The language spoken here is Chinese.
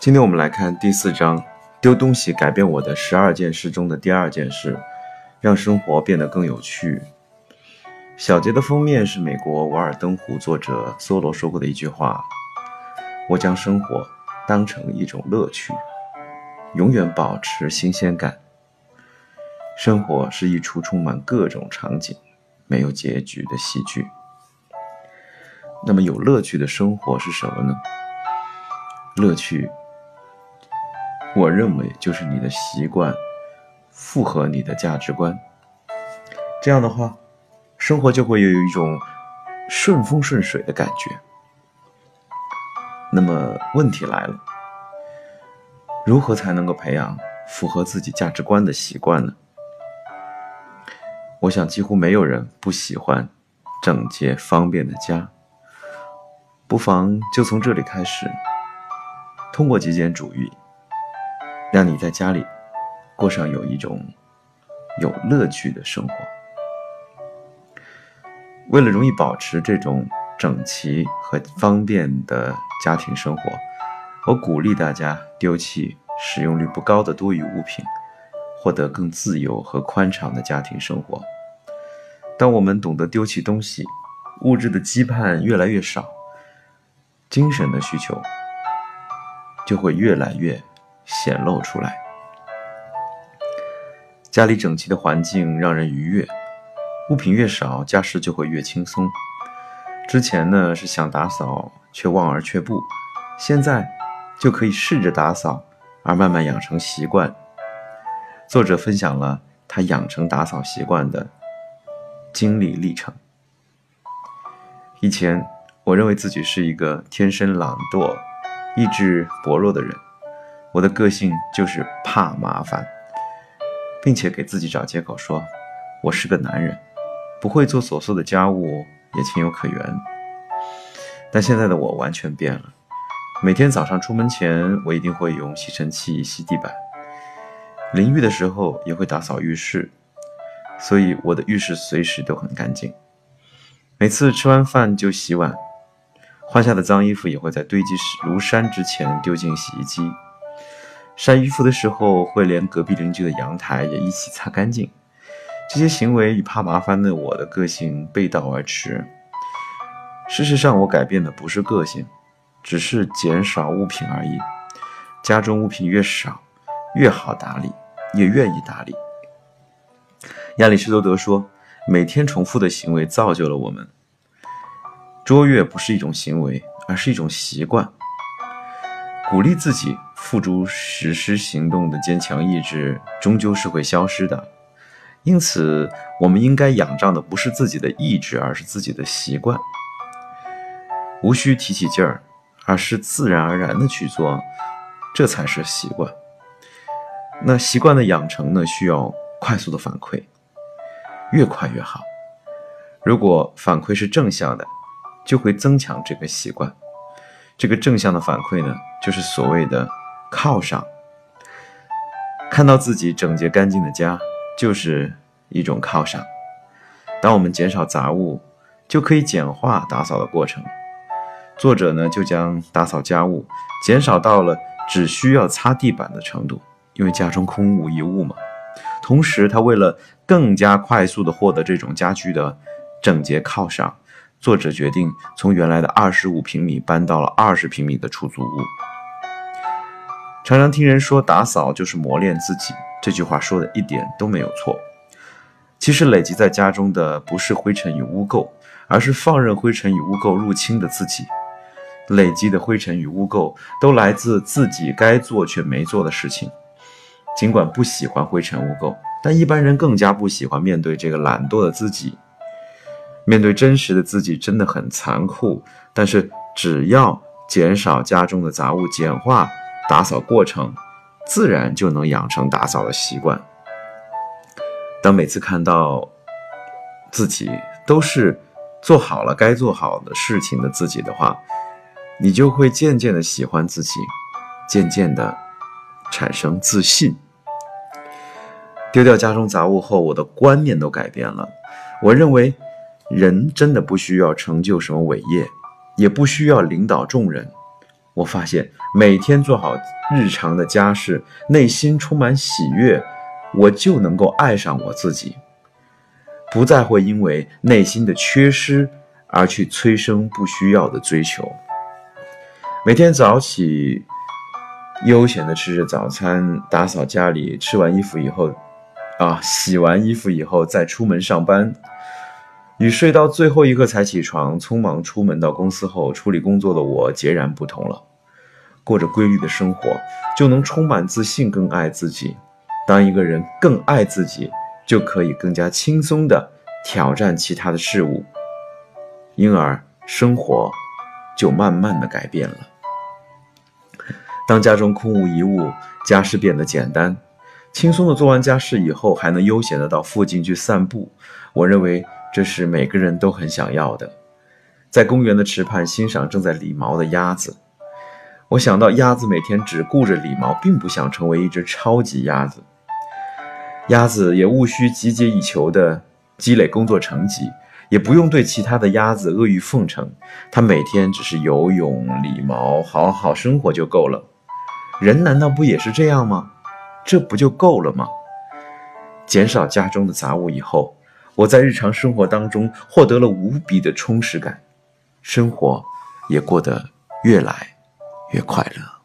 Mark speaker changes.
Speaker 1: 今天我们来看第四章：丢东西改变我的十二件事中的第二件事，让生活变得更有趣。小节的封面是美国《瓦尔登湖》作者梭罗说过的一句话：“我将生活当成一种乐趣，永远保持新鲜感。生活是一出充满各种场景、没有结局的戏剧。那么，有乐趣的生活是什么呢？乐趣。”我认为就是你的习惯符合你的价值观，这样的话，生活就会有一种顺风顺水的感觉。那么问题来了，如何才能够培养符合自己价值观的习惯呢？我想几乎没有人不喜欢整洁方便的家，不妨就从这里开始，通过极简主义。让你在家里过上有一种有乐趣的生活。为了容易保持这种整齐和方便的家庭生活，我鼓励大家丢弃使用率不高的多余物品，获得更自由和宽敞的家庭生活。当我们懂得丢弃东西，物质的羁绊越来越少，精神的需求就会越来越。显露出来。家里整齐的环境让人愉悦，物品越少，家事就会越轻松。之前呢是想打扫却望而却步，现在就可以试着打扫，而慢慢养成习惯。作者分享了他养成打扫习惯的经历历程。以前我认为自己是一个天生懒惰、意志薄弱的人。我的个性就是怕麻烦，并且给自己找借口说，我是个男人，不会做琐碎的家务也情有可原。但现在的我完全变了，每天早上出门前，我一定会用吸尘器吸地板，淋浴的时候也会打扫浴室，所以我的浴室随时都很干净。每次吃完饭就洗碗，换下的脏衣服也会在堆积如山之前丢进洗衣机。晒衣服的时候，会连隔壁邻居的阳台也一起擦干净。这些行为与怕麻烦的我的个性背道而驰。事实上，我改变的不是个性，只是减少物品而已。家中物品越少，越好打理，也愿意打理。亚里士多德说：“每天重复的行为造就了我们。卓越不是一种行为，而是一种习惯。”鼓励自己付诸实施行动的坚强意志，终究是会消失的。因此，我们应该仰仗的不是自己的意志，而是自己的习惯。无需提起劲儿，而是自然而然的去做，这才是习惯。那习惯的养成呢，需要快速的反馈，越快越好。如果反馈是正向的，就会增强这个习惯。这个正向的反馈呢，就是所谓的犒赏。看到自己整洁干净的家，就是一种犒赏。当我们减少杂物，就可以简化打扫的过程。作者呢，就将打扫家务减少到了只需要擦地板的程度，因为家中空无一物嘛。同时，他为了更加快速地获得这种家居的整洁犒赏。作者决定从原来的二十五平米搬到了二十平米的出租屋。常常听人说打扫就是磨练自己，这句话说的一点都没有错。其实累积在家中的不是灰尘与污垢，而是放任灰尘与污垢入侵的自己。累积的灰尘与污垢都来自自己该做却没做的事情。尽管不喜欢灰尘污垢，但一般人更加不喜欢面对这个懒惰的自己。面对真实的自己真的很残酷，但是只要减少家中的杂物，简化打扫过程，自然就能养成打扫的习惯。当每次看到自己都是做好了该做好的事情的自己的话，你就会渐渐的喜欢自己，渐渐的产生自信。丢掉家中杂物后，我的观念都改变了。我认为。人真的不需要成就什么伟业，也不需要领导众人。我发现每天做好日常的家事，内心充满喜悦，我就能够爱上我自己，不再会因为内心的缺失而去催生不需要的追求。每天早起，悠闲的吃着早餐，打扫家里，吃完衣服以后，啊，洗完衣服以后再出门上班。与睡到最后一刻才起床，匆忙出门到公司后处理工作的我截然不同了。过着规律的生活，就能充满自信，更爱自己。当一个人更爱自己，就可以更加轻松地挑战其他的事物，因而生活就慢慢的改变了。当家中空无一物，家事变得简单，轻松的做完家事以后，还能悠闲的到附近去散步。我认为。这是每个人都很想要的，在公园的池畔欣赏正在理毛的鸭子。我想到鸭子每天只顾着理毛，并不想成为一只超级鸭子。鸭子也无需急切以求的积累工作成绩，也不用对其他的鸭子阿谀奉承。它每天只是游泳、理毛，好好生活就够了。人难道不也是这样吗？这不就够了吗？减少家中的杂物以后。我在日常生活当中获得了无比的充实感，生活也过得越来越快乐。